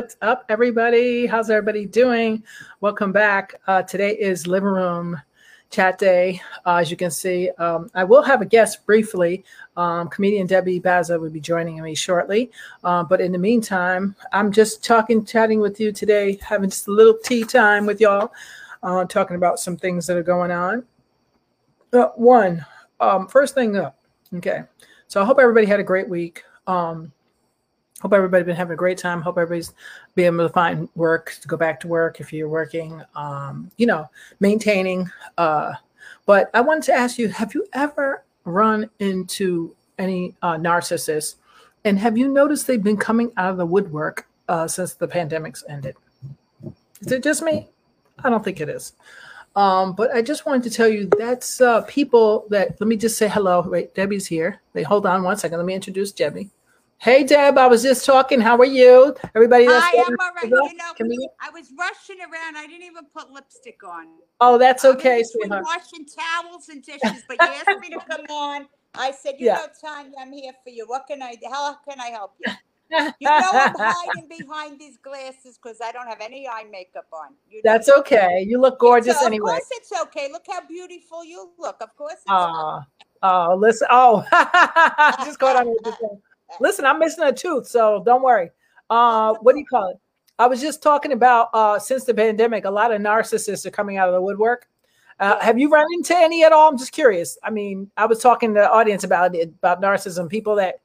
What's up, everybody? How's everybody doing? Welcome back. Uh, today is Living Room Chat Day. Uh, as you can see, um, I will have a guest briefly. Um, comedian Debbie Baza will be joining me shortly. Uh, but in the meantime, I'm just talking, chatting with you today, having just a little tea time with y'all, uh, talking about some things that are going on. Uh, one, um, first thing up. Okay. So I hope everybody had a great week. Um, hope everybody's been having a great time. Hope everybody's being able to find work to go back to work if you're working. Um, you know, maintaining. Uh, but I wanted to ask you: Have you ever run into any uh, narcissists, and have you noticed they've been coming out of the woodwork uh, since the pandemic's ended? Is it just me? I don't think it is. Um, but I just wanted to tell you that's uh, people that. Let me just say hello. Wait, Debbie's here. Wait, hold on one second. Let me introduce Debbie. Hey Deb, I was just talking. How are you? Everybody that's Hi, I'm all right. You know, we, I was rushing around. I didn't even put lipstick on. Oh, that's okay, sweetheart. Washing towels and dishes, but you asked me to come on. I said, you yeah. know, Tanya, I'm here for you. What can I how can I help you? You know I'm hiding behind these glasses because I don't have any eye makeup on. You know? That's okay. You look gorgeous so, anyway. Of course it's okay. Look how beautiful you look. Of course Oh, oh, listen. Oh, just caught on with Listen, I'm missing a tooth, so don't worry. Uh, what do you call it? I was just talking about uh, since the pandemic, a lot of narcissists are coming out of the woodwork. Uh, have you run into any at all? I'm just curious. I mean, I was talking to the audience about it, about narcissism, people that,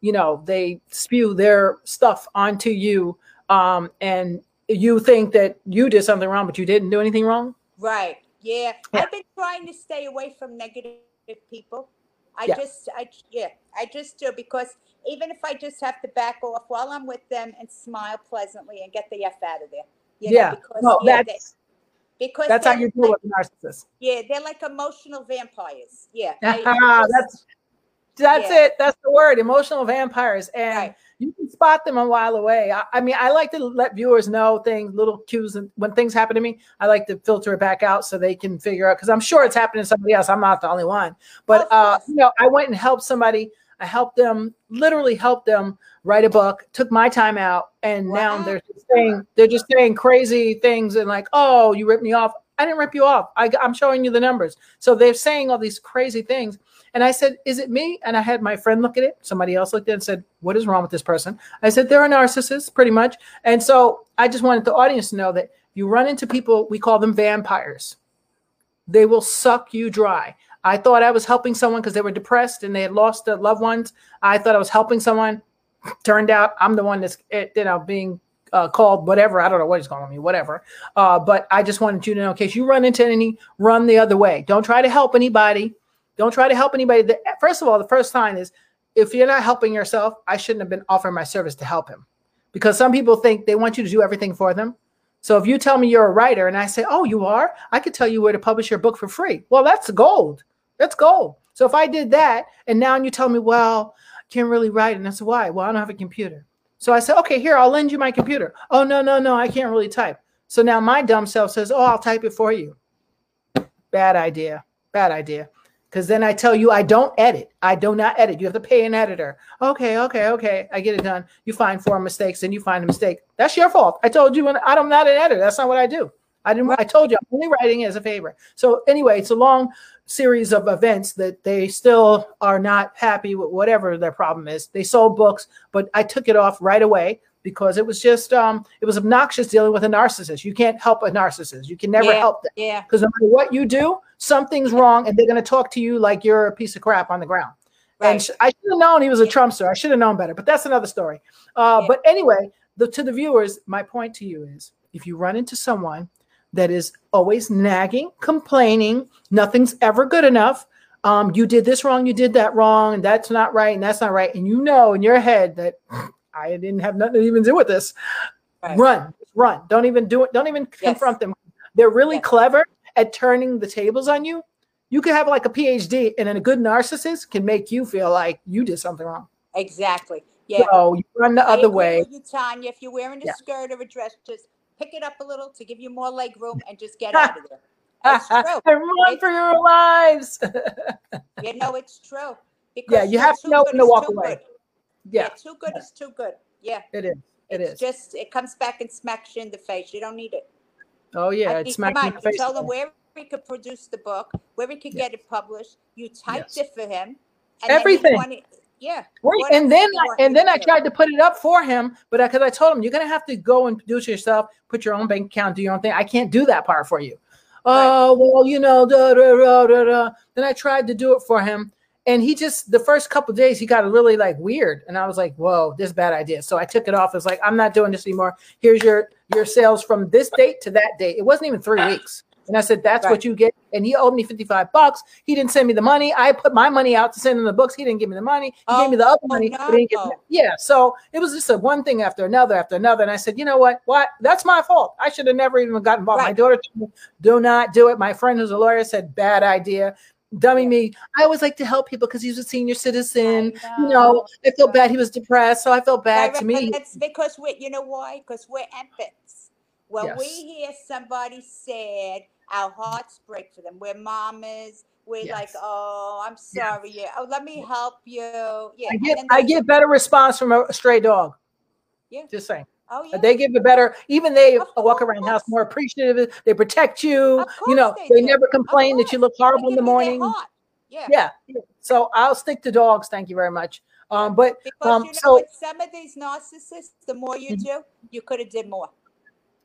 you know, they spew their stuff onto you, um, and you think that you did something wrong, but you didn't do anything wrong. Right. Yeah. yeah. I've been trying to stay away from negative people. I yeah. just, I yeah, I just do because even if I just have to back off while I'm with them and smile pleasantly and get the f out of there. You yeah, know, because, no, yeah, that's they, because that's how you deal like, with narcissists. Yeah, they're like emotional vampires. Yeah, that's that's yeah. it. That's the word, emotional vampires, and. Right. You can spot them a while away. I, I, mean, I like to let viewers know things, little cues, and when things happen to me, I like to filter it back out so they can figure out. Because I'm sure it's happening to somebody else. I'm not the only one. But uh, you know, I went and helped somebody I helped them, literally helped them write a book, took my time out, and wow. now they're just saying they're just saying crazy things and like, oh, you ripped me off. I didn't rip you off. I, I'm showing you the numbers. So they're saying all these crazy things. And I said, Is it me? And I had my friend look at it. Somebody else looked at it and said, What is wrong with this person? I said, They're a narcissist, pretty much. And so I just wanted the audience to know that you run into people, we call them vampires. They will suck you dry. I thought I was helping someone because they were depressed and they had lost their loved ones. I thought I was helping someone. Turned out I'm the one that's eh, you know being uh, called whatever. I don't know what he's calling me, whatever. Uh, but I just wanted you to know in case you run into any, run the other way. Don't try to help anybody. Don't try to help anybody. First of all, the first sign is if you're not helping yourself, I shouldn't have been offering my service to help him because some people think they want you to do everything for them. So if you tell me you're a writer and I say, "Oh, you are," I could tell you where to publish your book for free. Well, that's gold. Let's go. So if I did that, and now you tell me, well, I can't really write, and that's why. Well, I don't have a computer. So I said, okay, here, I'll lend you my computer. Oh, no, no, no, I can't really type. So now my dumb self says, oh, I'll type it for you. Bad idea. Bad idea. Because then I tell you I don't edit. I do not edit. You have to pay an editor. Okay, okay, okay. I get it done. You find four mistakes and you find a mistake. That's your fault. I told you I'm not an editor. That's not what I do. I didn't. I told you I'm only writing as a favor. So anyway, it's a long series of events that they still are not happy with whatever their problem is. They sold books, but I took it off right away because it was just um it was obnoxious dealing with a narcissist. You can't help a narcissist. You can never yeah, help them. Yeah. Because no matter what you do, something's wrong and they're going to talk to you like you're a piece of crap on the ground. Right. And I should have known he was a Trumpster. I should have known better, but that's another story. Uh, yeah. But anyway, the, to the viewers, my point to you is if you run into someone that is always nagging, complaining, nothing's ever good enough. Um, you did this wrong, you did that wrong, and that's not right, and that's not right. And you know in your head that I didn't have nothing to even do with this. Right. Run, run. Don't even do it. Don't even yes. confront them. They're really yes. clever at turning the tables on you. You could have like a PhD, and then a good narcissist can make you feel like you did something wrong. Exactly. Yeah. So you run the other way. You, Tanya, if you're wearing a yeah. skirt or a dress, just pick it up a little to give you more leg room and just get out of there. It's true. Run for your lives. you know it's true. Because yeah, you have to know when to walk away. Yeah. yeah. too good yeah. is too good. Yeah. It is. It it's is. just it comes back and smacks you in the face. You don't need it. Oh yeah, I it's smacking in the you face. tell him where he could produce the book, where he could Yeah. get it published. You typed Yes. it for him. And Everything. He wanted, yeah. Right, what and then I- and then I tried to put it up for him, but because I, told him you're gonna have to go and produce it yourself, put your own bank account, do your own thing. I can't do that part for you. Oh well, you know, da, da, da, da, da. Then I tried to do it for him, and he just the first couple days he got really like weird, and I was like, whoa, this is a bad idea. So I took it off. It's like I'm not doing this anymore. Here's your your sales from this date to that date. It wasn't even three weeks. And I said, that's Right. what you get. And he owed me 55 bucks. He didn't send me the money. I put my money out to send him the books. He didn't give me the money. He gave me the other Oh, money. but he didn't give me- oh, yeah. So it was just a one thing after another after another. And I said, you know what? What? That's my fault. I should have never even got involved. My daughter told me, do not do it. My friend who's a lawyer said, bad idea. Dummy Yeah. me. I always like to help people because he's a senior citizen. I You know, I feel bad. He was depressed. So I felt bad Right, to me. That's because we're you know why? Because we're empaths. When we hear somebody sad, our hearts break for them. We're mamas. We're like, oh, I'm sorry. Yeah. Oh, let me help you. Yeah. I get I get better response from a stray dog. Yeah. Just saying. Oh yeah. They give a better, even they Of walk around the house more appreciative. They protect you. You know, they, they never complain that you look horrible in the morning. Yeah. Yeah. So I'll stick to dogs. Thank you very much. Um, but Because um, you know so? Some of these narcissists, the more you Mhm. do, you could have did more.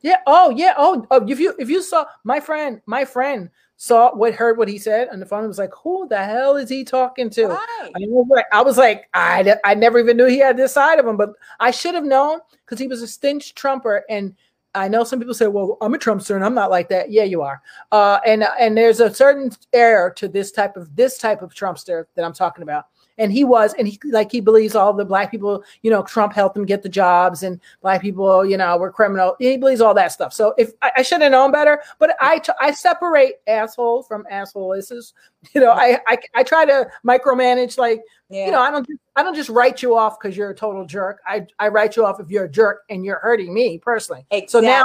Yeah. Oh, yeah. Oh, oh, if you if you saw my friend, my friend saw what heard what he said on the phone. and was like, who the hell is he talking to? Right. I was like, I was like, I, I never even knew he had this side of him, but I should have known because he was a stench trumper. And I know some people say, well, I'm a Trumpster and I'm not like that. Yeah, you are. Uh, and and there's a certain air to this type of this type of Trumpster that I'm talking about. And he was, and he like he believes all the black people, you know, Trump helped them get the jobs, and black people, you know, were criminal. He believes all that stuff. So if I, I should have known better, but I t- I separate asshole from assholeises. You know, I, I I try to micromanage like Yeah. you know, I don't I don't just write you off because you're a total jerk. I, I write you off if you're a jerk and you're hurting me personally. exactly. So now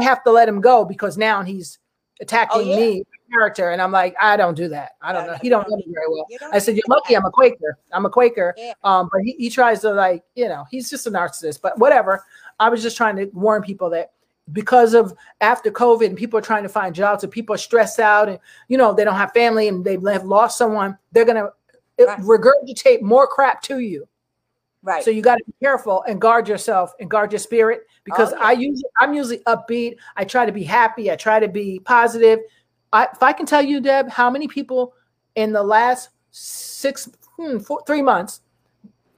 I have to let him go because now he's oh, attacking Oh, yeah. me character, and I'm like, I don't do that. I don't know. He don't know me very well. I said, You're lucky. I'm a Quaker. I'm a Quaker. Yeah. Um, but he, he tries to like, you know, he's just a narcissist. But whatever. I was just trying to warn people that because of after COVID and people are trying to find jobs and people are stressed out and you know they don't have family and they've have lost someone, they're gonna Right. regurgitate more crap to you. Right. So you got to be careful and guard yourself and guard your spirit because Oh, yeah. I usually I'm usually upbeat. I try to be happy. I try to be positive. I, if I can tell you, Deb, how many people in the last six, hmm, four, three months,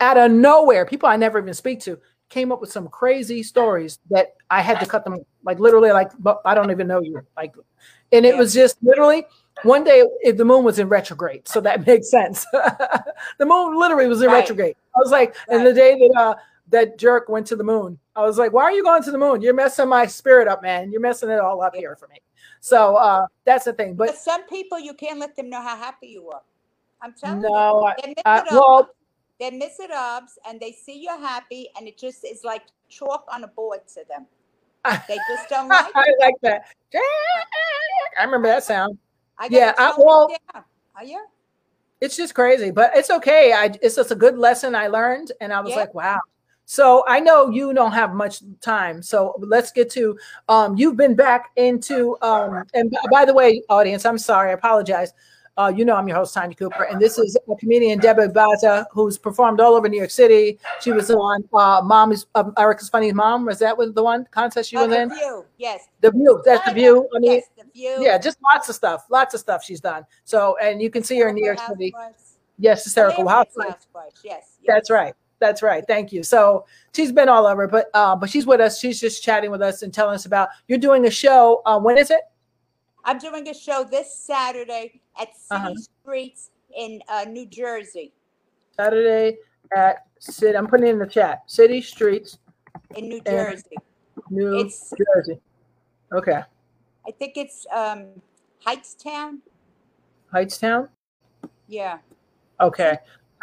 out of nowhere, people I never even speak to, came up with some crazy stories that I had to cut them like literally like but I don't even know you like, and it was just literally one day if the moon was in retrograde, so that makes sense. the moon literally was in Right. retrograde. I was like, and the day that uh that jerk went to the moon, I was like, why are you going to the moon? You're messing my spirit up, man. You're messing it all up here for me. So uh that's the thing. But But some people, you can't let them know how happy you are. I'm telling you. no, I, they miss, I, miserables. well, They're miserables, and they see you're happy, and it just is like chalk on a board to them. They just don't like I like that. I remember that sound. I Yeah, I- well- down. Oh, yeah. It's just crazy, but it's okay. I it's just a good lesson I learned, and I was Yeah. like, wow. So I know you don't have much time, so let's get to. Um, you've been back into. Um, and by the way, audience, I'm sorry, I apologize. Uh, you know I'm your host, Tanya Cooper, and this is a comedian, Deborah Baza, who's performed all over New York City. She was on uh, Mom is uh, Erica's Funny Mom. Was that the one contest you Oh, were the in? view. Yes. The View. That's the View. know. I mean, yes, the view. yeah, just lots of stuff, lots of stuff she's done. So, and you can see her in New York City. Yes, hysterical. Housewives, Yes. yes. That's right. That's right. Thank you. So she's been all over, but uh, but she's with us. She's just chatting with us and telling us about you're doing a show. Uh, when is it? I'm doing a show this Saturday at City Uh-huh. Streets in uh, New Jersey. Saturday at City. I'm putting it in the chat. City Streets, In New Jersey. New It's Jersey. Okay, I think it's um Hightstown. Hightstown. Yeah. Okay.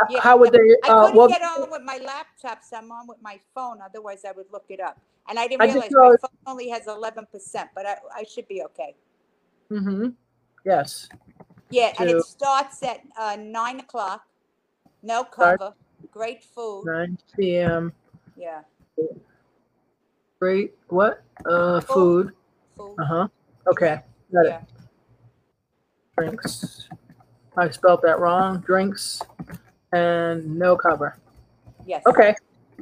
Yeah, How would they? I Uh, couldn't well, get on with my laptop, so I'm on with my phone. Otherwise, I would look it up. And I didn't I realize my phone only has 11%, but I, I should be okay. Mm-hmm. Yes. Yeah, and it starts at uh, 9 o'clock. No Start- cover. Great food. 9 p.m. Yeah. Great. What? Uh, food. Food. Uh huh. Okay. Got Yeah. it. Drinks. I spelled that wrong. Drinks and no cover. Yes. Okay.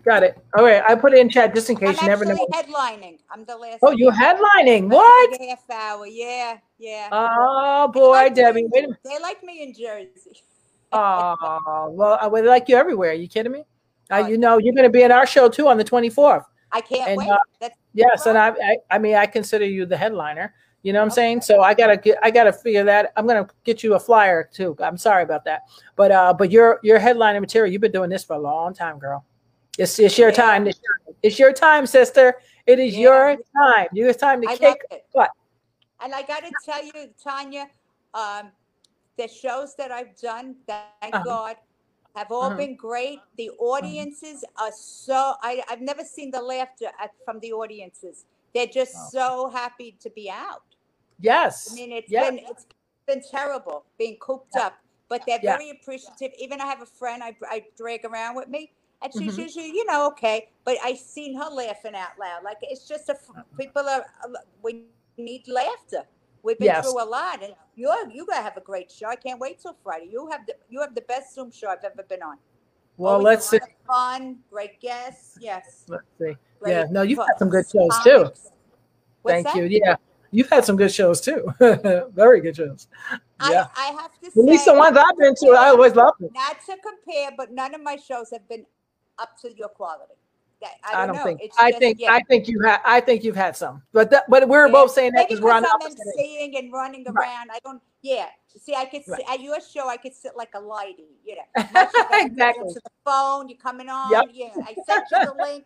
Got it. All right. I put it in chat just in I'm case you never know. headlining. I'm the last. Oh, you're headlining? What? Half hour. Yeah. Yeah. Oh boy, like Debbie. Wait a minute. they like me in Jersey. Oh, well, I would like you everywhere. Are you kidding me? Uh, Oh, you know, you're going to be in our show too on the 24th. I can't And, wait. uh, That's Yes, and I, I, I mean, I consider you the headliner. You know what I'm saying? So I gotta get, I gotta figure that. I'm gonna get you a flyer too. I'm sorry about that, but uh, but your your headliner material. You've been doing this for a long time, girl. It's it's your Yeah. time. to shine. It's your time, sister. It is Yeah. your time. Your time to I kick butt. And I got to tell you, Tanya, um, the shows that I've done, thank Uh-huh. God, have all Mhm. been great. The audiences are so, I, I've never seen the laughter at, from the audiences. They're just Wow. so happy to be out. Yes. I mean, it's Yeah. been it's been terrible being cooped up, but they're Yeah. very appreciative. Even I have a friend I, I drag around with me, and she's Mhm. usually, you know, okay, but I seen her laughing out loud. Like it's just a Uh-huh. people are we need laughter. We've been Yes. through a lot, and you're you gotta have a great show. I can't wait till Friday. You have the you have the best Zoom show I've ever been on. Well, Always let's see. Fun, great guests. Yes. Let's see. Great Yeah. No, you've had some good shows too. What's Thank that? you. Yeah. You've had some good shows too. Very good shows. Yeah. I, I have to say, At least the ones I've been to, I always love them. not to compare, but none of my shows have been up to your quality. I don't, I don't know. think. It's I just- think. yeah. I think you have. I think you've had some, but that, but we're Yeah. both saying that because we're on I'm emceeing and running Right. around. I don't. Yeah. See, I could Right. sit at your show. I could sit like a lady. You know, Much you gotta Exactly. the phone. You coming on? Yep. Yeah. I sent you the link.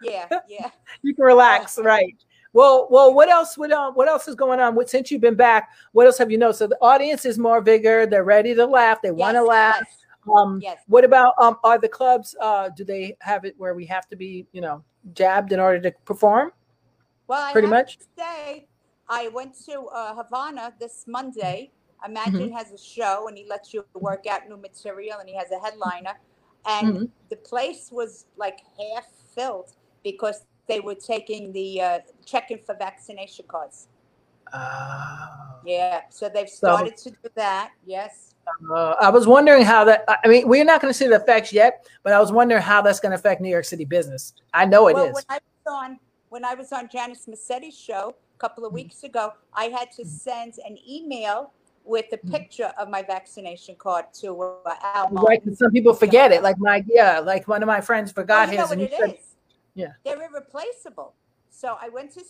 Yeah. Yeah. You can relax, uh, right? Well, well, what else? What uh, what else is going on? What since you've been back? What else have you noticed? So the audience is more vigor. They're ready to laugh. They want to laugh. Yes. Um, Yes. What about um? Are the clubs? Uh, do they have it where we have to be, you know, jabbed in order to perform? Well, I Pretty much. say, I went to uh, Havana this Monday. Imagine Mm-hmm. has a show and he lets you work out new material and he has a headliner. And Mhm. the place was like half filled because they were taking the uh, checking for vaccination cards. Uh, Yeah, so they've So- started to do that. Yes. uh, I was wondering how that. I mean, we're not going to see the effects yet, but I was wondering how that's going to affect New York City business. I know it is. well, when I was on when I was on Janice Messitte's show a couple Mm-hmm. of weeks ago, I had to send an email with a Mhm. picture of my vaccination card to uh, Al Right, some people forget it. Like my yeah, like one of my friends forgot know his, what and it said, is? Yeah. They're irreplaceable. So I went to,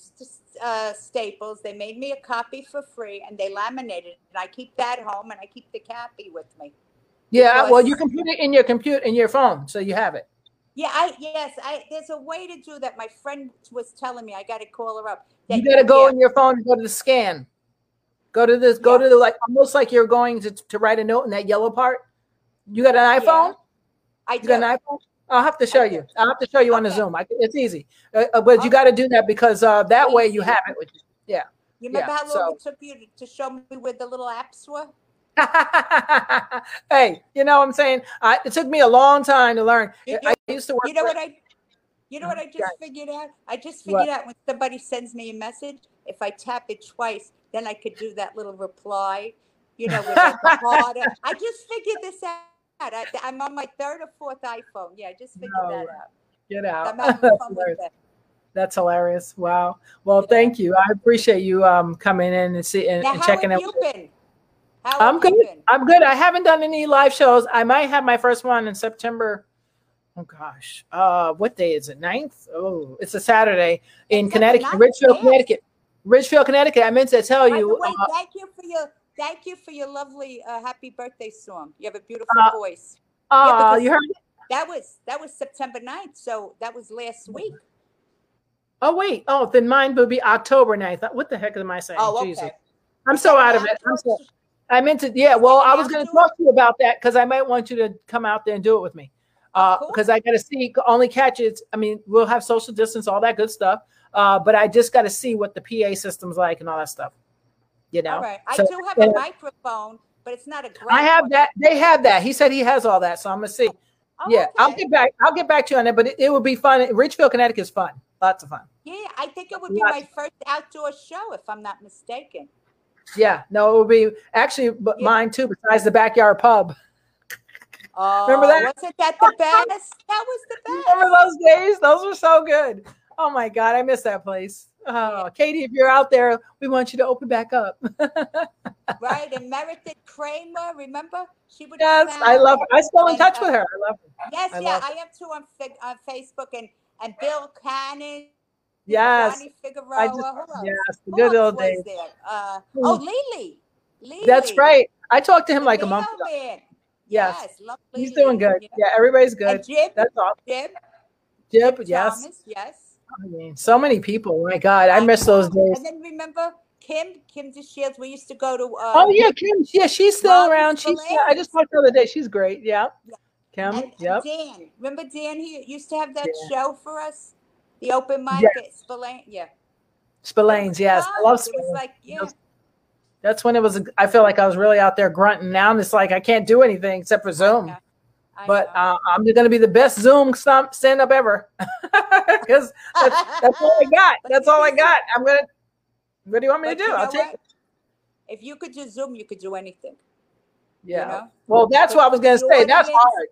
uh, Staples. They made me a copy for free, and they laminated it. And I keep that home, and I keep the copy with me. "Yeah, well, you can put it in your computer in your phone, so you have it." Yeah, I yes, I there's a way to do that. My friend was telling me I got to call her up. You got to go yeah, in your phone and go to the scan. Go to this. Go Yeah. to the like almost like you're going to to write a note in that yellow part. You got an iPhone? I You do. got an iPhone? I'll have to show you. I'll have to show you on the Okay. Zoom. I, it's easy, uh, uh, but you got to do that because uh, that way you have it with you. You remember yeah, how long it took you to, to show me where the little apps were? hey, you know what I'm saying? I, it took me a long time to learn. You I know- used to work. You know what I you know what I just figured out? I just What? figured out when somebody sends me a message, if I tap it twice, then I could do that little reply, you know, with like the. I just figured this out. I, I'm on my third or fourth iPhone. Yeah, I just figured No that out. Get out. That's hilarious. That's hilarious. Wow. Well, Yeah. thank you. I appreciate you um coming in and see and, Now, and how checking have out. you been? How I'm good. been? I'm good. I haven't done any live shows. I might have my first one in September. Oh gosh. Uh what day is it? 9th? Oh, it's a Saturday in September Connecticut, 9th? Ridgefield, Connecticut. Ridgefield, Connecticut. I meant to tell By you. way, uh, thank you for your thank you for your lovely uh, happy birthday song. You have a beautiful Uh, voice. uh, because- you heard it? That was that was September 9th, so that was last week. Oh wait. Oh, then mine would be October 9th. What the heck am I saying? Oh, okay. Jesus. I'm so out of it. I'm so I meant to, yeah. Well, I was going to talk to you about that because I might want you to come out there and do it with me. Because I got to see only catch it. I mean, we'll have social distance, all that good stuff. Uh, but I just got to see what the PA system's like and all that stuff. You know, All right. I So, do have a microphone, but it's not a great I have one. that. They have that. He said he has all that, so I'm gonna see. Oh, yeah, I'll get back. I'll get back to you on that. But it, it would be fun. Ridgefield, Connecticut is fun. Lots of fun. Yeah, I think it would be my first outdoor show, if I'm not mistaken. Yeah, no, it would be actually yeah. mine too. Besides the backyard pub. Oh, remember that? Wasn't that the best? That was the best. Remember those days? Those were so good. Oh my god, I miss that place. Oh, Katie, if you're out there, we want you to open back up. right, and Meredith Kramer, remember? She would. Yes, I love her. I still in touch uh, with her. I love her. Yes, I yeah, I am too on, on Facebook and and Bill Cannon. Yes. Johnny Figueroa. Just, yes, the good old days. Uh, oh, Lily. Lily. That's right. I talked to him the like a month ago. Yes, yes he's doing good. Yeah. everybody's good. Jib, That's all. Jib. Jib, yes. Thomas, yes. I mean, so many people. My God, I miss those days. And then remember Kim, Kim DeShields. We used to go to. Uh, oh yeah, Kim. Yeah, she's still around. She's. Yeah, I just talked the other day. She's great. Yeah. yeah. Kim. And, yep. Dan, remember Dan? He used to have that yeah. show for us, the open mic yes. at Spillane. Yeah. Spillane's, yes. I love Spillane. It like, yeah. That's when it was. I feel like I was really out there grunting. Now it's like I can't do anything except for Zoom but uh, I'm going to be the best Zoom stand up ever because that's, that's, all I got. That's all I got. I'm going to. What do you want me to do? I'll take it. If you could just Zoom, you could do anything. Yeah. You know? Well, that's what I was going to say. That's hard.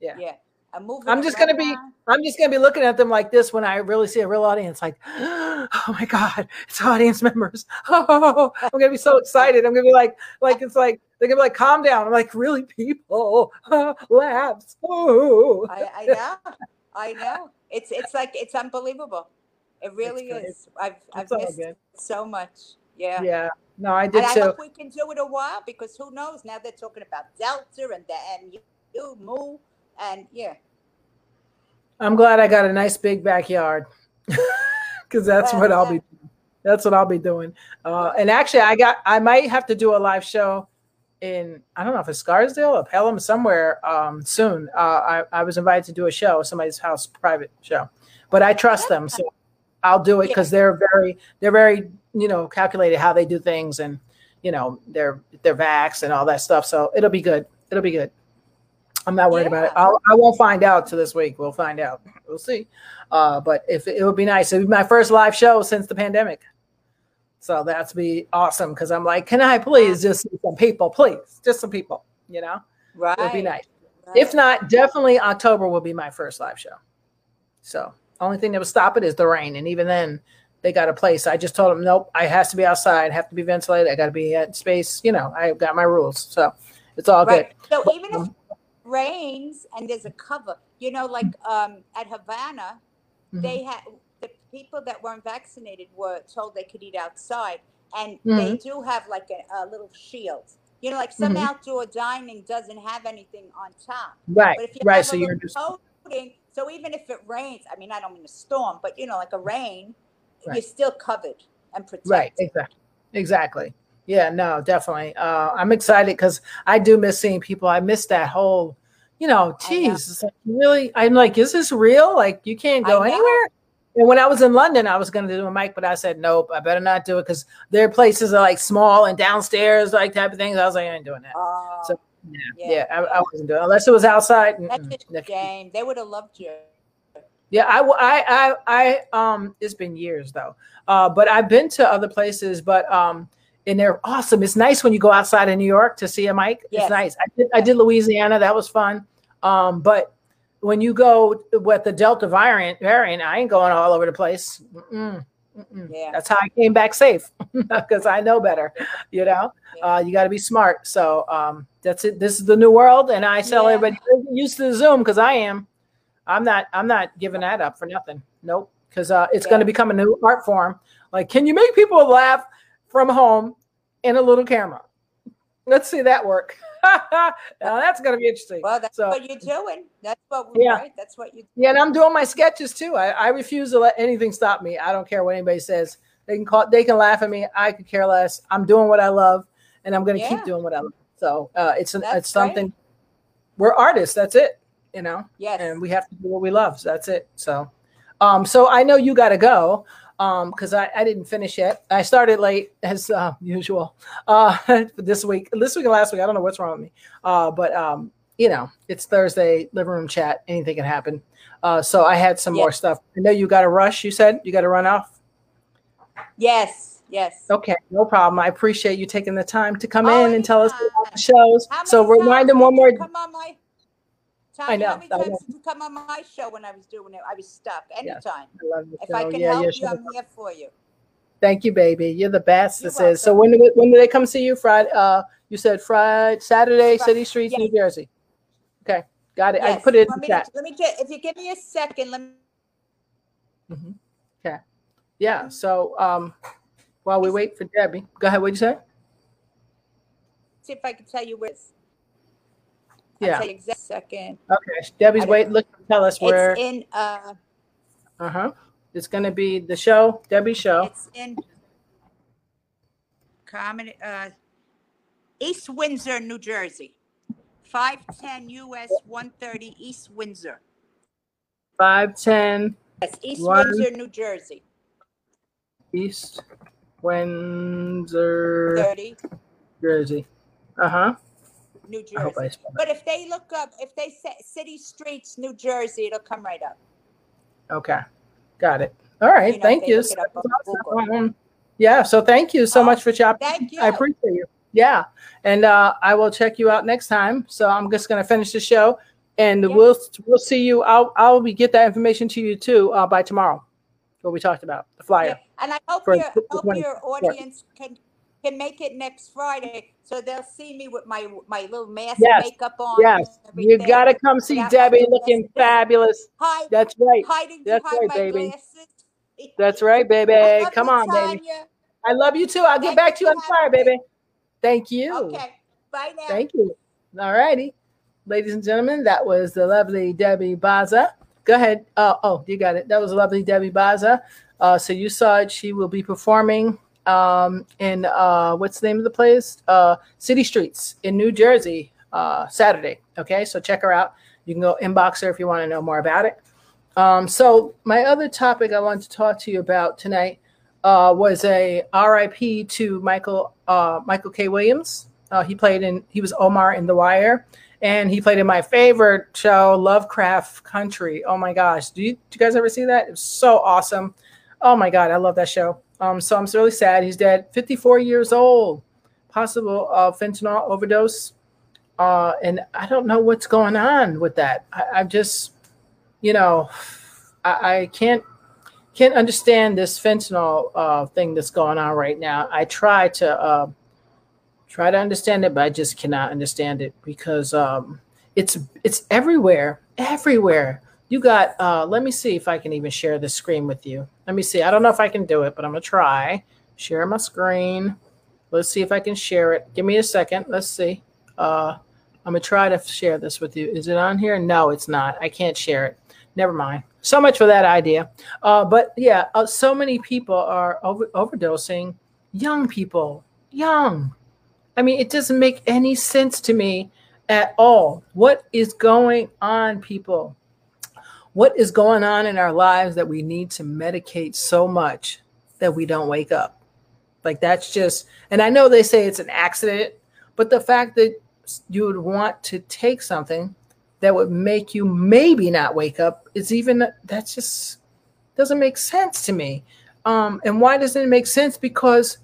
Yeah. Yeah. I'm, I'm just gonna be I'm just gonna be looking at them like this when I really see a real audience, like, oh my god, it's audience members. Oh, I'm gonna be so excited. I'm gonna be like, like it's like they're gonna be like, calm down. I'm like, really, people, laughs. Oh. I, I know, I know. It's it's like it's unbelievable. It really is. I've I've missed so much. Yeah. Yeah. No, I did and too. I hope we can do it a while because who knows? Now they're talking about Delta and the and you, Mu, and yeah. I'm glad I got a nice big backyard because that's what I'll be. That's what I'll be doing. Uh, and actually, I got. I might have to do a live show in. I don't know if it's Scarsdale or Pelham somewhere um, soon. Uh, I, I was invited to do a show, somebody's house, private show, but I trust them, so I'll do it because they're very, they're very, you know, calculated how they do things, and you know, they're they're vax and all that stuff. So it'll be good. It'll be good. I'm not worried yeah. about it. I'll, I won't find out till this week. We'll find out. We'll see. Uh, but if it would be nice, it would be my first live show since the pandemic. So that's be awesome because I'm like, can I please just see some people, please, just some people, you know? Right. It'd be nice. Right. If not, definitely October will be my first live show. So only thing that would stop it is the rain, and even then, they got a place. I just told them, nope, I has to be outside, have to be ventilated, I got to be at space. You know, I've got my rules, so it's all right. good. So even if rains and there's a cover. You know, like um, at Havana, mm-hmm. they had the people that weren't vaccinated were told they could eat outside, and mm-hmm. they do have like a, a, little shield. You know, like some mm-hmm. outdoor dining doesn't have anything on top. Right. But if you right. So you're just coating, so even if it rains, I mean, I don't mean a storm, but you know, like a rain, right. you're still covered and protected. Right. Exactly. Exactly. Yeah, no, definitely. Uh, I'm excited because I do miss seeing people. I miss that whole, you know, geez, like really. I'm like, is this real? Like, you can't go anywhere. And when I was in London, I was going to do a mic, but I said nope. I better not do it because their places are like small and downstairs, like type of things. I was like, I ain't doing that. Uh, so yeah, yeah, yeah I, I, wasn't doing it unless it was outside. That's a shame. They would have loved you. Yeah, I, I, I, I, um, it's been years though. Uh, but I've been to other places, but um, and they're awesome. It's nice when you go outside of New York to see a mic. Yes. It's nice. I did, I did Louisiana. That was fun. Um, but when you go with the Delta variant, variant, I ain't going all over the place. Mm-mm, mm-mm. Yeah. That's how I came back safe because I know better. You know, yeah. uh, you got to be smart. So um, that's it. This is the new world, and I tell yeah. everybody used to Zoom because I am. I'm not. I'm not giving that up for nothing. Nope. Because uh, it's yeah. going to become a new art form. Like, can you make people laugh? From home in a little camera. Let's see that work. now that's going to be interesting. Well, that's so, what you're doing. That's what we're, yeah. Right? That's what you. Yeah, and I'm doing my sketches too. I, I refuse to let anything stop me. I don't care what anybody says. They can call. They can laugh at me. I could care less. I'm doing what I love, and I'm going to yeah. keep doing what I love. So uh, it's an, it's something. Great. We're artists. That's it. You know. Yes. And we have to do what we love. So that's it. So, um, so I know you got to go um because I, I didn't finish yet i started late as uh, usual uh this week this week and last week i don't know what's wrong with me uh but um you know, it's Thursday, living room chat, anything can happen. Uh, so I had some yeah. more stuff. I know you got to rush. You said you got to run off. Yes, yes. Okay, no problem. I appreciate you taking the time to come oh, in and tell us about the shows. So remind them one more. Come on Tanya, I know. How many times did you come on my show when I was doing it? I was stuck. Anytime. Yes, I if I can yeah, help you, I'm here for you. Thank you, baby. You're the best. You're this welcome. is. So when do when do they come see you? Friday. Uh, you said Friday, Saturday, Friday. City Streets, yes. New Jersey. Okay, got it. Yes. I put it in the chat. Let me get. If you give me a second, let me. Mm-hmm. Okay. Yeah. So um, while we wait for Debbie, go ahead. What'd you say? See if I can tell you where. It's, yeah. exact second. Okay. Debbie's wait. Look. Tell us where. It's in. Uh. Uh huh. It's going to be the show, Debbie show. It's in comedy, uh, East Windsor, New Jersey. 510 US 130 East Windsor. 510. Yes, East one, Windsor, New Jersey. East Windsor, 30. Jersey. Uh huh. New Jersey. But if they look up, if they say City Streets, New Jersey, it'll come right up. Okay. Got it. All right. You know, thank you. So, yeah. So thank you so oh, much for chopping. Thank you. I appreciate you. Yeah. And uh, I will check you out next time. So I'm just going to finish the show and yeah. we'll we'll see you. I'll I'll be get that information to you too uh, by tomorrow. What we talked about the flyer. Yeah. And I hope your hope your audience can can make it next Friday, so they'll see me with my my little mask yes. makeup on. Yes, you gotta come see Debbie looking fabulous. Hide, That's right. Hiding That's right, baby. Glasses. That's right, baby. Come on, Tanya. baby. I love you too. I'll get back to you on fire, baby. Thank you. Okay. Bye now. Thank you. All righty. Ladies and gentlemen, that was the lovely Debbie Baza. Go ahead. Uh, oh, you got it. That was lovely Debbie Baza. Uh, so you saw it. She will be performing um, in uh, what's the name of the place? Uh, City Streets in New Jersey, uh, Saturday. Okay, so check her out. You can go inbox her if you want to know more about it. Um, so my other topic I wanted to talk to you about tonight uh, was a RIP to Michael uh, Michael K. Williams. Uh, he played in he was Omar in The Wire, and he played in my favorite show, Lovecraft Country. Oh my gosh, do you, do you guys ever see that? It was so awesome. Oh my god, I love that show. Um, so I'm really sad. He's dead, 54 years old, possible uh, fentanyl overdose. Uh, and I don't know what's going on with that. I, I just, you know, I, I, can't can't understand this fentanyl uh, thing that's going on right now. I try to uh, try to understand it, but I just cannot understand it because um, it's it's everywhere, everywhere. You got, uh, let me see if I can even share the screen with you. Let me see. I don't know if I can do it, but I'm going to try. Share my screen. Let's see if I can share it. Give me a second. Let's see. Uh, I'm going to try to share this with you. Is it on here? No, it's not. I can't share it. Never mind. So much for that idea. Uh, but yeah, uh, so many people are over- overdosing. Young people, young. I mean, it doesn't make any sense to me at all. What is going on, people? What is going on in our lives that we need to medicate so much that we don't wake up? Like that's just, and I know they say it's an accident, but the fact that you would want to take something that would make you maybe not wake up is even that's just doesn't make sense to me. Um, and why doesn't it make sense? Because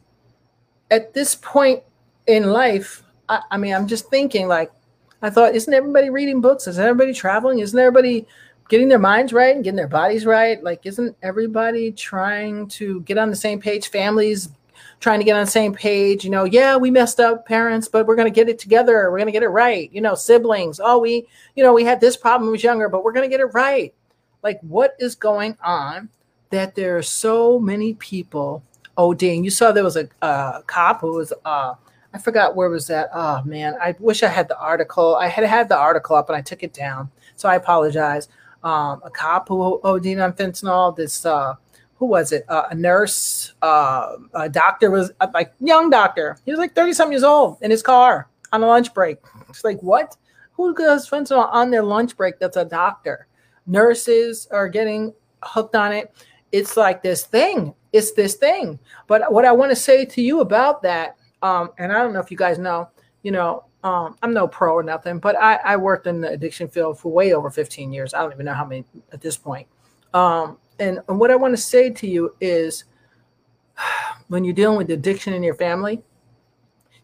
at this point in life, I, I mean, I'm just thinking like, I thought, isn't everybody reading books? Isn't everybody traveling? Isn't everybody getting their minds right and getting their bodies right. Like, isn't everybody trying to get on the same page? Families trying to get on the same page. You know, yeah, we messed up, parents, but we're going to get it together. We're going to get it right. You know, siblings. Oh, we, you know, we had this problem when we was younger, but we're going to get it right. Like, what is going on that there are so many people ODing? You saw there was a, a cop who was, uh, I forgot where was that. Oh man, I wish I had the article. I had had the article up and I took it down, so I apologize um, a cop who OD'd on fentanyl. This uh, who was it? Uh, a nurse, uh, a doctor was uh, like young doctor. He was like thirty some years old in his car on a lunch break. It's like what? Who does fentanyl on their lunch break? That's a doctor. Nurses are getting hooked on it. It's like this thing. It's this thing. But what I want to say to you about that, um, and I don't know if you guys know, you know, Um, I'm no pro or nothing, but I, I worked in the addiction field for way over 15 years. I don't even know how many at this point. Um, and, and what I want to say to you is when you're dealing with addiction in your family,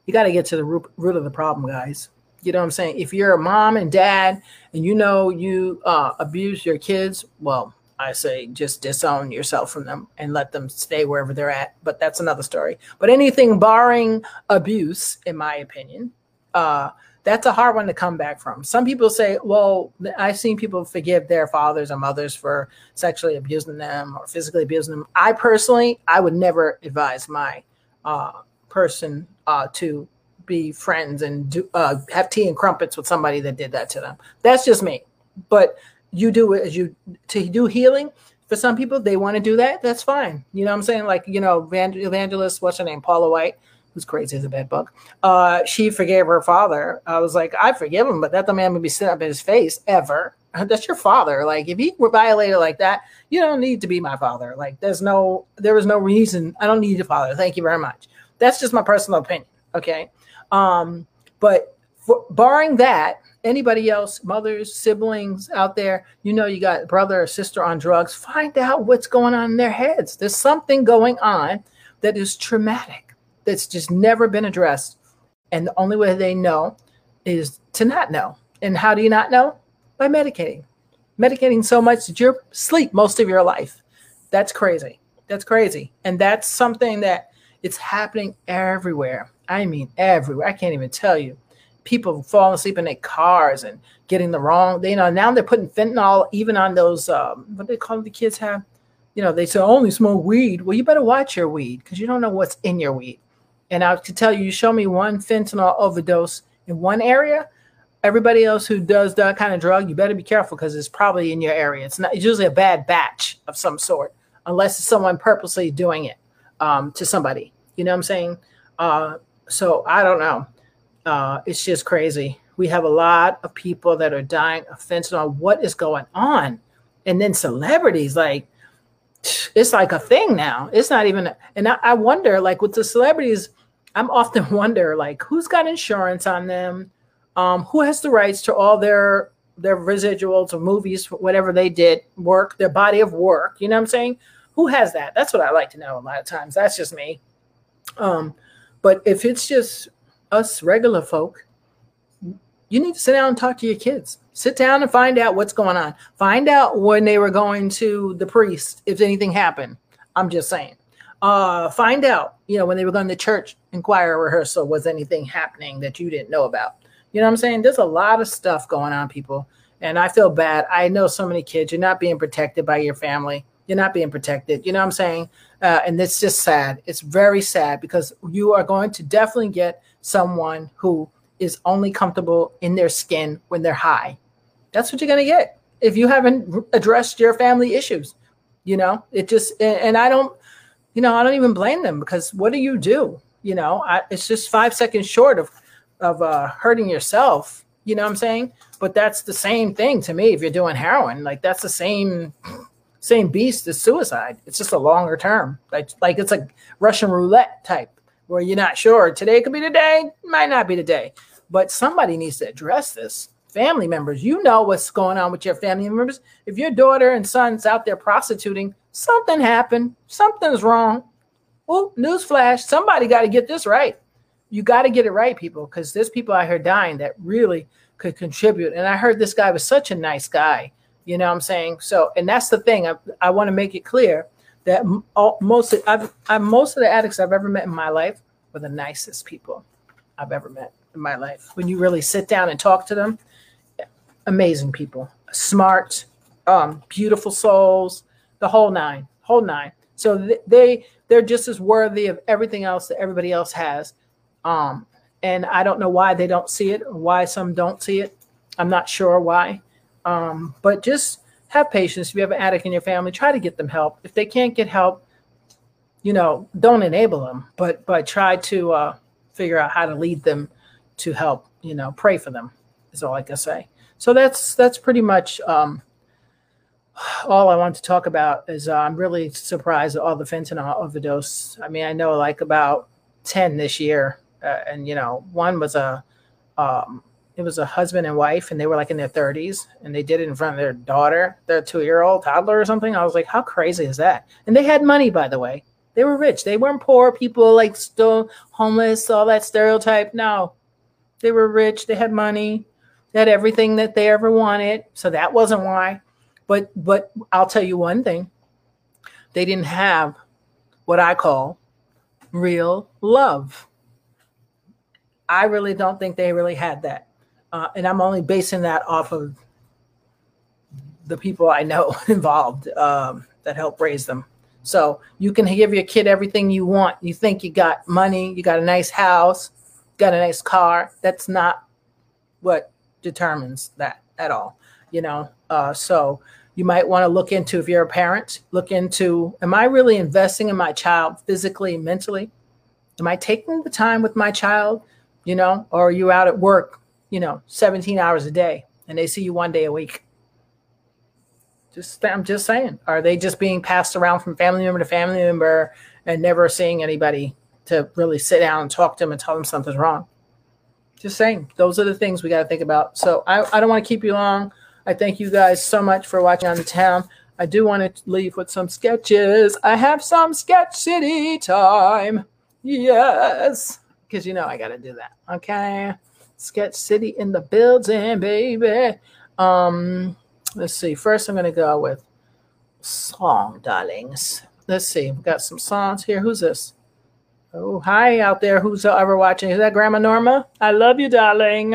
you got to get to the root, root of the problem, guys. You know what I'm saying? If you're a mom and dad and you know you uh, abuse your kids, well, I say just disown yourself from them and let them stay wherever they're at. But that's another story. But anything barring abuse, in my opinion, uh, that's a hard one to come back from. Some people say, well, I've seen people forgive their fathers or mothers for sexually abusing them or physically abusing them. I personally, I would never advise my uh, person uh, to be friends and do, uh, have tea and crumpets with somebody that did that to them. That's just me. But you do it as you to do healing. For some people, they want to do that. That's fine. You know what I'm saying? Like, you know, evangelist, what's her name? Paula White who's crazy as a bed bug, uh, she forgave her father. I was like, I forgive him, but that the man would be sitting up in his face ever. That's your father. Like, if he were violated like that, you don't need to be my father. Like, there's no, there was no reason. I don't need a father. Thank you very much. That's just my personal opinion. Okay. Um, but for, barring that, anybody else, mothers, siblings out there, you know, you got brother or sister on drugs, find out what's going on in their heads. There's something going on that is traumatic that's just never been addressed. And the only way they know is to not know. And how do you not know? By medicating. Medicating so much that you're sleep most of your life. That's crazy. That's crazy. And that's something that it's happening everywhere. I mean, everywhere. I can't even tell you. People falling asleep in their cars and getting the wrong. They, you know, now they're putting fentanyl even on those. Um, what they call the kids have. You know, they say only smoke weed. Well, you better watch your weed because you don't know what's in your weed. And I could tell you, you show me one fentanyl overdose in one area, everybody else who does that kind of drug, you better be careful because it's probably in your area. It's not it's usually a bad batch of some sort, unless it's someone purposely doing it um, to somebody. You know what I'm saying? Uh, so I don't know. Uh, it's just crazy. We have a lot of people that are dying of fentanyl. What is going on? And then celebrities like it's like a thing now. It's not even, and I, I wonder, like with the celebrities, I'm often wonder like who's got insurance on them, um, who has the rights to all their their residuals of movies, whatever they did, work, their body of work. You know what I'm saying? Who has that? That's what I like to know a lot of times. That's just me. Um, but if it's just us regular folk, you need to sit down and talk to your kids. Sit down and find out what's going on. Find out when they were going to the priest, if anything happened. I'm just saying uh, find out, you know, when they were going to church inquire rehearsal, was anything happening that you didn't know about? You know what I'm saying? There's a lot of stuff going on, people. And I feel bad. I know so many kids, you're not being protected by your family. You're not being protected. You know what I'm saying? Uh, and it's just sad. It's very sad because you are going to definitely get someone who is only comfortable in their skin when they're high. That's what you're going to get if you haven't addressed your family issues. You know, it just, and I don't, you know, I don't even blame them because what do you do? You know, I, it's just five seconds short of of uh, hurting yourself. You know what I'm saying? But that's the same thing to me. If you're doing heroin, like that's the same same beast as suicide. It's just a longer term. Like like it's like Russian roulette type where you're not sure today could be the day, might not be the day. But somebody needs to address this. Family members, you know what's going on with your family members. If your daughter and son's out there prostituting, something happened. Something's wrong. Well, newsflash, somebody got to get this right. You got to get it right, people, because there's people out here dying that really could contribute. And I heard this guy was such a nice guy. You know what I'm saying? So, and that's the thing. I, I want to make it clear that all, most of, I've, I, most of the addicts I've ever met in my life were the nicest people I've ever met in my life. When you really sit down and talk to them, amazing people, smart, um, beautiful souls, the whole nine, whole nine. So th- they they're just as worthy of everything else that everybody else has. Um, and I don't know why they don't see it or why some don't see it. I'm not sure why. Um, but just have patience. If you have an addict in your family, try to get them help. If they can't get help, you know, don't enable them, but but try to uh, figure out how to lead them to help. You know, pray for them is all I can say. So that's that's pretty much um, all I want to talk about is uh, I'm really surprised at all the fentanyl overdose. I mean, I know like about 10 this year. Uh, and, you know, one was a, um, it was a husband and wife, and they were like in their 30s, and they did it in front of their daughter, their two year old toddler or something. I was like, how crazy is that? And they had money, by the way. They were rich. They weren't poor people, like still homeless, all that stereotype. No, they were rich. They had money. They had everything that they ever wanted. So that wasn't why. But but I'll tell you one thing. They didn't have what I call real love. I really don't think they really had that. Uh, and I'm only basing that off of the people I know involved um, that helped raise them. So you can give your kid everything you want. You think you got money, you got a nice house, got a nice car. That's not what determines that at all, you know. Uh, so you might want to look into if you're a parent, look into am I really investing in my child physically, mentally? Am I taking the time with my child, you know, or are you out at work, you know, 17 hours a day and they see you one day a week? Just I'm just saying, are they just being passed around from family member to family member and never seeing anybody to really sit down and talk to them and tell them something's wrong? Just saying, those are the things we got to think about. So I, I don't want to keep you long. I thank you guys so much for watching on the town. I do want to leave with some sketches. I have some sketch city time. Yes, because you know I got to do that. Okay, sketch city in the building, baby. Um, let's see. First, I'm going to go with song, darlings. Let's see. We've got some songs here. Who's this? Oh, hi out there. Who's ever watching? Is that Grandma Norma? I love you, darling.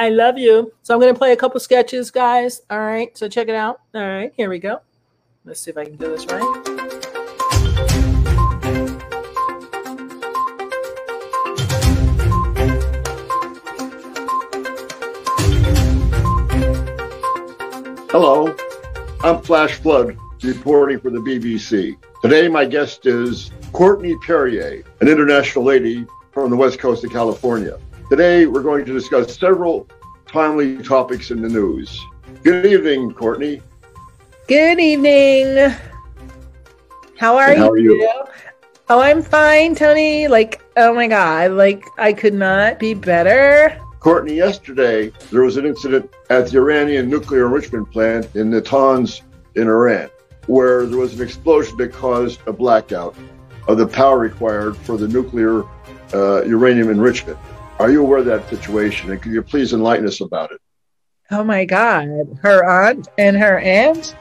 I love you. So I'm going to play a couple sketches, guys. All right. So check it out. All right. Here we go. Let's see if I can do this right. Hello, I'm Flash Flood, reporting for the BBC. Today, my guest is Courtney Perrier, an international lady from the west coast of California. Today, we're going to discuss several timely topics in the news. Good evening, Courtney. Good evening. How are, you? how are you? you? Oh, I'm fine, Tony. Like, oh my God, like, I could not be better. Courtney, yesterday there was an incident at the Iranian nuclear enrichment plant in Natanz in Iran, where there was an explosion that caused a blackout of the power required for the nuclear uh, uranium enrichment. Are you aware of that situation? And could you please enlighten us about it? Oh my God. Her aunt and her aunt?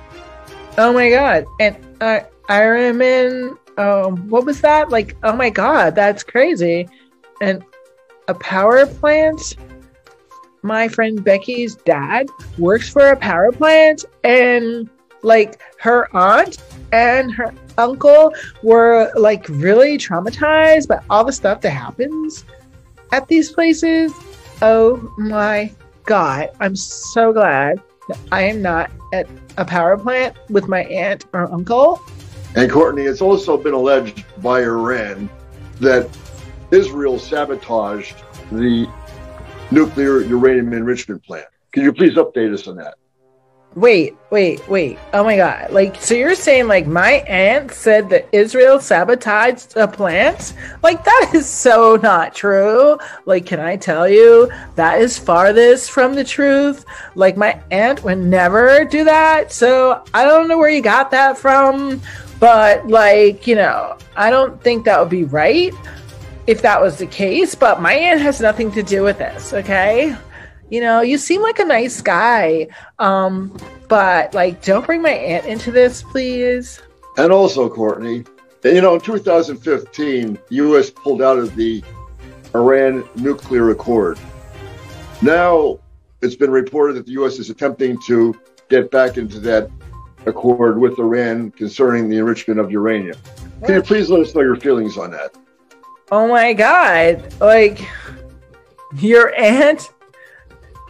Oh my God. And uh, Ironman, um, what was that? Like, oh my God, that's crazy. And a power plant? my friend Becky's dad works for a power plant and like her aunt and her uncle were like really traumatized by all the stuff that happens at these places. Oh my god, I'm so glad that I am not at a power plant with my aunt or uncle. And Courtney, it's also been alleged by Iran that Israel sabotaged the nuclear uranium enrichment plant. Can you please update us on that? Wait, wait, wait. Oh my god. Like so you're saying like my aunt said that Israel sabotaged a plant? Like that is so not true. Like can I tell you that is farthest from the truth? Like my aunt would never do that. So I don't know where you got that from, but like, you know, I don't think that would be right if that was the case, but my aunt has nothing to do with this, okay? You know, you seem like a nice guy, um, but like, don't bring my aunt into this, please. And also, Courtney, you know, in 2015, the U.S. pulled out of the Iran nuclear accord. Now, it's been reported that the U.S. is attempting to get back into that accord with Iran concerning the enrichment of uranium. Can you please let us know your feelings on that? oh my god, like your aunt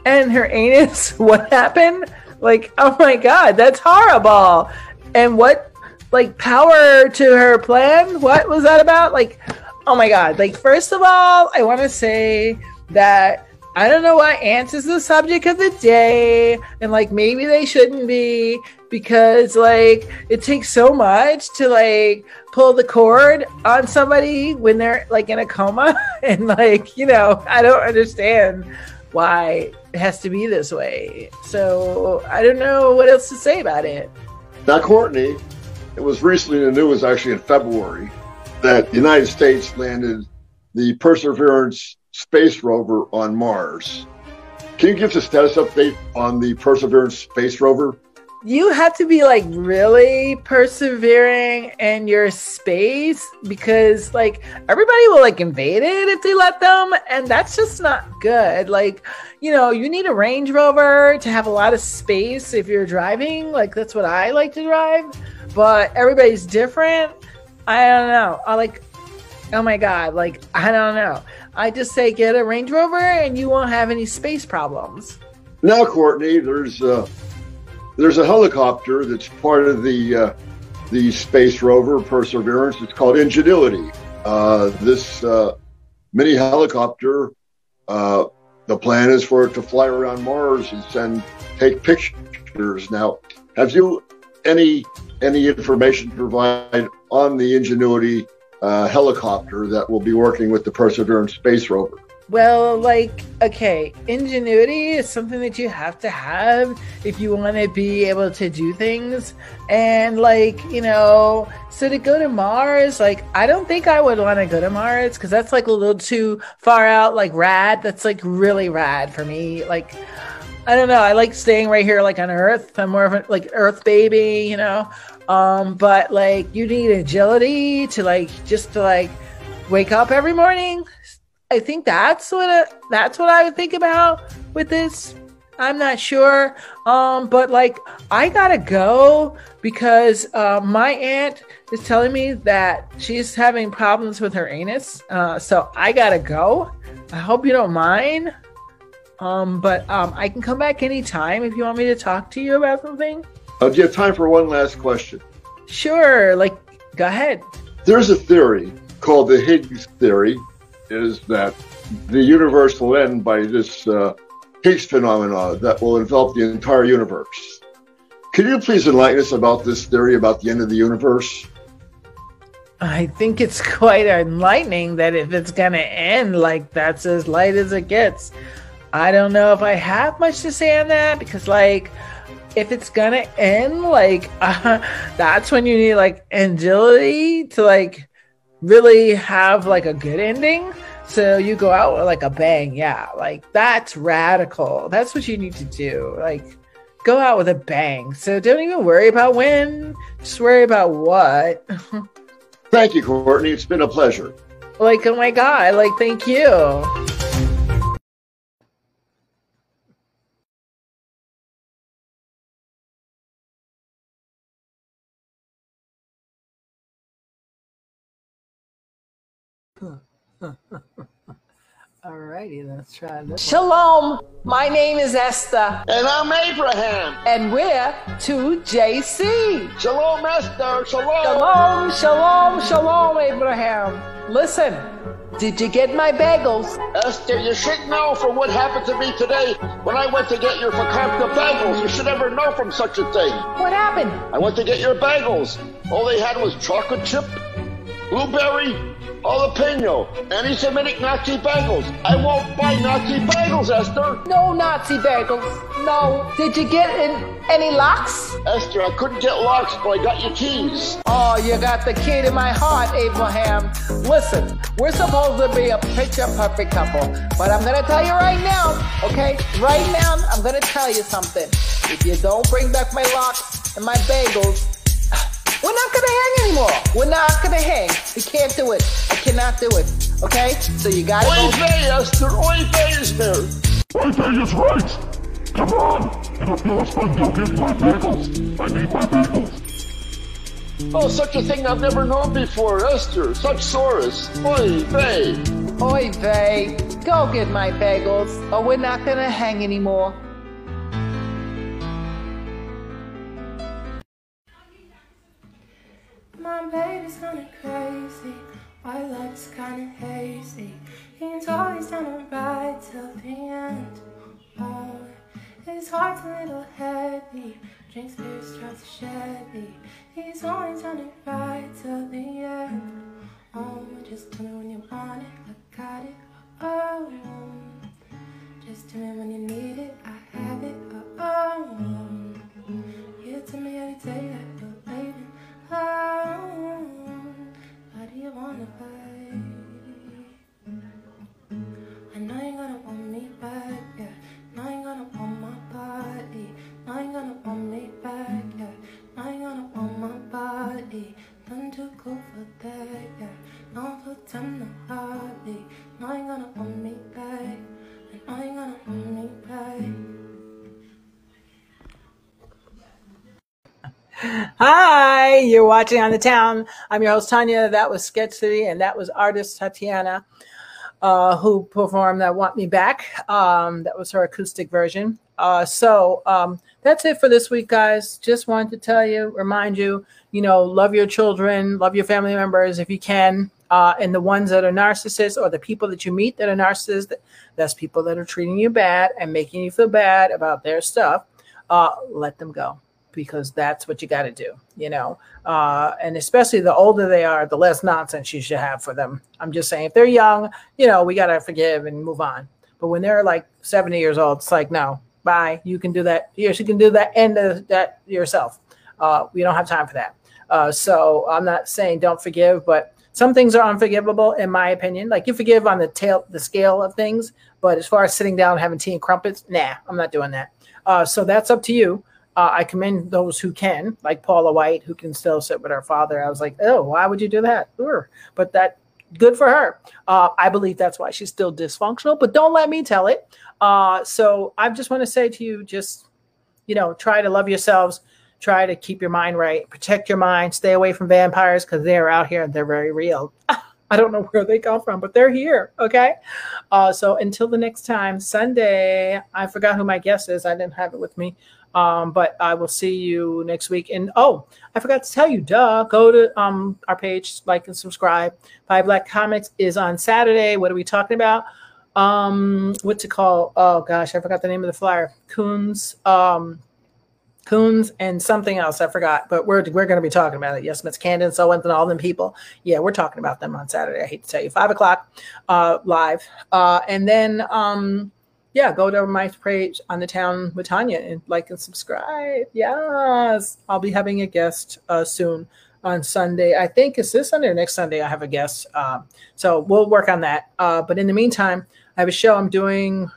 and her anus, what happened? Like, oh my god, that's horrible. And what, like, power to her plan? What was that about? Like, oh my god. Like, first of all, I want to say that I don't know why ants is the subject of the day, and like maybe they shouldn't be because like it takes so much to like pull the cord on somebody when they're like in a coma and like you know I don't understand why it has to be this way. So I don't know what else to say about it. Now, Courtney, it was recently in the news, actually in February, that the United States landed the Perseverance space rover on Mars. Can you give us a status update on the Perseverance space rover? You have to be like really persevering in your space because like everybody will like invade it if they let them and that's just not good. Like you know you need a range rover to have a lot of space if you're driving. Like that's what i like to drive but everybody's different. I don't know. I like oh my god like i don't know. I just say get a range rover and you won't have any space problems. Now courtney there's uh there's a helicopter that's part of the uh, the space rover Perseverance. It's called Ingenuity. Uh, this uh, mini helicopter, uh, the plan is for it to fly around Mars and send take pictures. Now, have you any any information to provide on the Ingenuity uh, helicopter that will be working with the Perseverance space rover? Well, like, okay, ingenuity is something that you have to have if you want to be able to do things. And, like, you know, so to go to Mars, like, I don't think I would want to go to Mars because that's like a little too far out, like, rad. That's like really rad for me. Like, I don't know. I like staying right here, like on Earth. I'm more of a like Earth baby, you know. Um, but like, you need agility to like just to like wake up every morning, I think that's what it, that's what I would think about with this. I'm not sure, um, but like I gotta go because uh, my aunt is telling me that she's having problems with her anus. Uh, so I gotta go. I hope you don't mind. Um, but um, I can come back anytime if you want me to talk to you about something. Uh, do you have time for one last question? Sure. Like, go ahead. There's a theory called the Higgs theory is that the universe will end by this uh, Higgs phenomena that will envelop the entire universe. Can you please enlighten us about this theory about the end of the universe? I think it's quite enlightening that if it's going to end like that's as light as it gets. I don't know if I have much to say on that because, like, if it's gonna end, like, uh, that's when you need like agility to like really have like a good ending. So you go out with like a bang. Yeah, like that's radical. That's what you need to do. Like go out with a bang. So don't even worry about when, just worry about what. thank you, Courtney. It's been a pleasure. Like, oh my God, like, thank you. Alrighty, let's try this. Shalom, my name is Esther. And I'm Abraham. And we're 2JC. Shalom, Esther. Shalom. Shalom, shalom, shalom, Abraham. Listen, did you get my bagels? Esther, you should know from what happened to me today when I went to get your Fakakta bagels. You should never know from such a thing. What happened? I went to get your bagels. All they had was chocolate chip, blueberry, jalapeno, anti-Semitic Nazi bagels. I won't buy Nazi bagels, Esther. No Nazi bagels. No. Did you get in any locks? Esther, I couldn't get locks, but I got your keys. Oh, you got the key to my heart, Abraham. Listen, we're supposed to be a picture perfect couple, but I'm gonna tell you right now, okay? Right now, I'm gonna tell you something. If you don't bring back my locks and my bagels, we're not gonna hang anymore. We're not gonna hang. We can't do it. I cannot do it. Okay? So you gotta Oy go. Vey, Esther. Oy vey is there. Oy vey is right. Come on. And if you're fun, go get my bagels. I need my bagels. Oh, such a thing I've never known before, Esther. Such tsuris. Oy vey. Oy vey. Go get my bagels, or we're not gonna hang anymore. it's kinda hazy. He's it's always down to ride till the end. Oh, his heart's a little heavy. Drinks beers, drives a Chevy. He's always down to ride till the end. Oh, just tell me when you want it, I got it. Oh, mm. just tell me when you need it, I have it. Oh, mm. you tell me every day that you're waiting Oh, mm. why do you wanna fight? Now you're gonna want me back, yeah. Now you're gonna want my body. Now you're gonna want me back, yeah. Now you're gonna want my body. Done too cool for that, yeah. Now the time to hardly. Now you're gonna want me back, and now you're gonna want me back. Hi, you're watching on the town. I'm your host Tanya. That was Sketch City, and that was artist Tatiana uh, who performed that "Want Me Back." Um, that was her acoustic version. Uh, so um, that's it for this week, guys. Just wanted to tell you, remind you, you know, love your children, love your family members if you can. Uh, and the ones that are narcissists or the people that you meet that are narcissists, that's people that are treating you bad and making you feel bad about their stuff. Uh, let them go because that's what you got to do, you know. Uh, and especially the older they are, the less nonsense you should have for them. I'm just saying, if they're young, you know, we got to forgive and move on. But when they're like 70 years old, it's like, no, bye. You can do that. Yes, you can do that of that yourself. Uh, we don't have time for that. Uh, so I'm not saying don't forgive, but some things are unforgivable in my opinion. Like you forgive on the tail, the scale of things, but as far as sitting down and having tea and crumpets, nah, I'm not doing that. Uh, so that's up to you. Uh, I commend those who can, like Paula White, who can still sit with her father. I was like, oh, why would you do that? But that good for her. Uh, I believe that's why she's still dysfunctional, but don't let me tell it. Uh, so I just want to say to you, just, you know, try to love yourselves. Try to keep your mind right. Protect your mind. Stay away from vampires because they're out here and they're very real. I don't know where they come from, but they're here. Okay. Uh, so until the next time, Sunday, I forgot who my guest is. I didn't have it with me. Um, but I will see you next week. And oh, I forgot to tell you, duh, go to um, our page, like and subscribe. Five Black Comics is on Saturday. What are we talking about? Um, it called? Oh gosh, I forgot the name of the flyer. Coons, um, Coons, and something else. I forgot, but we're we're going to be talking about it. Yes, Miss Candace Owens and all them people. Yeah, we're talking about them on Saturday. I hate to tell you, five o'clock, uh, live, uh, and then um yeah, go to my page on the town with Tanya and like and subscribe. Yes, I'll be having a guest uh, soon on Sunday. I think it's this Sunday or next Sunday. I have a guest, um, so we'll work on that. Uh, but in the meantime, I have a show I'm doing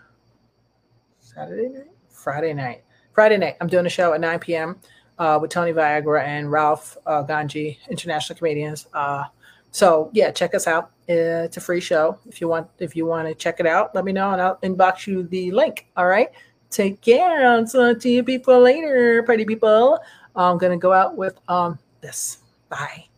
Saturday night, Friday night, Friday night. I'm doing a show at 9 p.m. Uh, with Tony Viagra and Ralph uh, Ganji, international comedians. Uh, so yeah, check us out. Uh, it's a free show. If you want, if you want to check it out, let me know and I'll inbox you the link. All right. Take care. I'll talk to you people later, pretty people. I'm gonna go out with um this. Bye.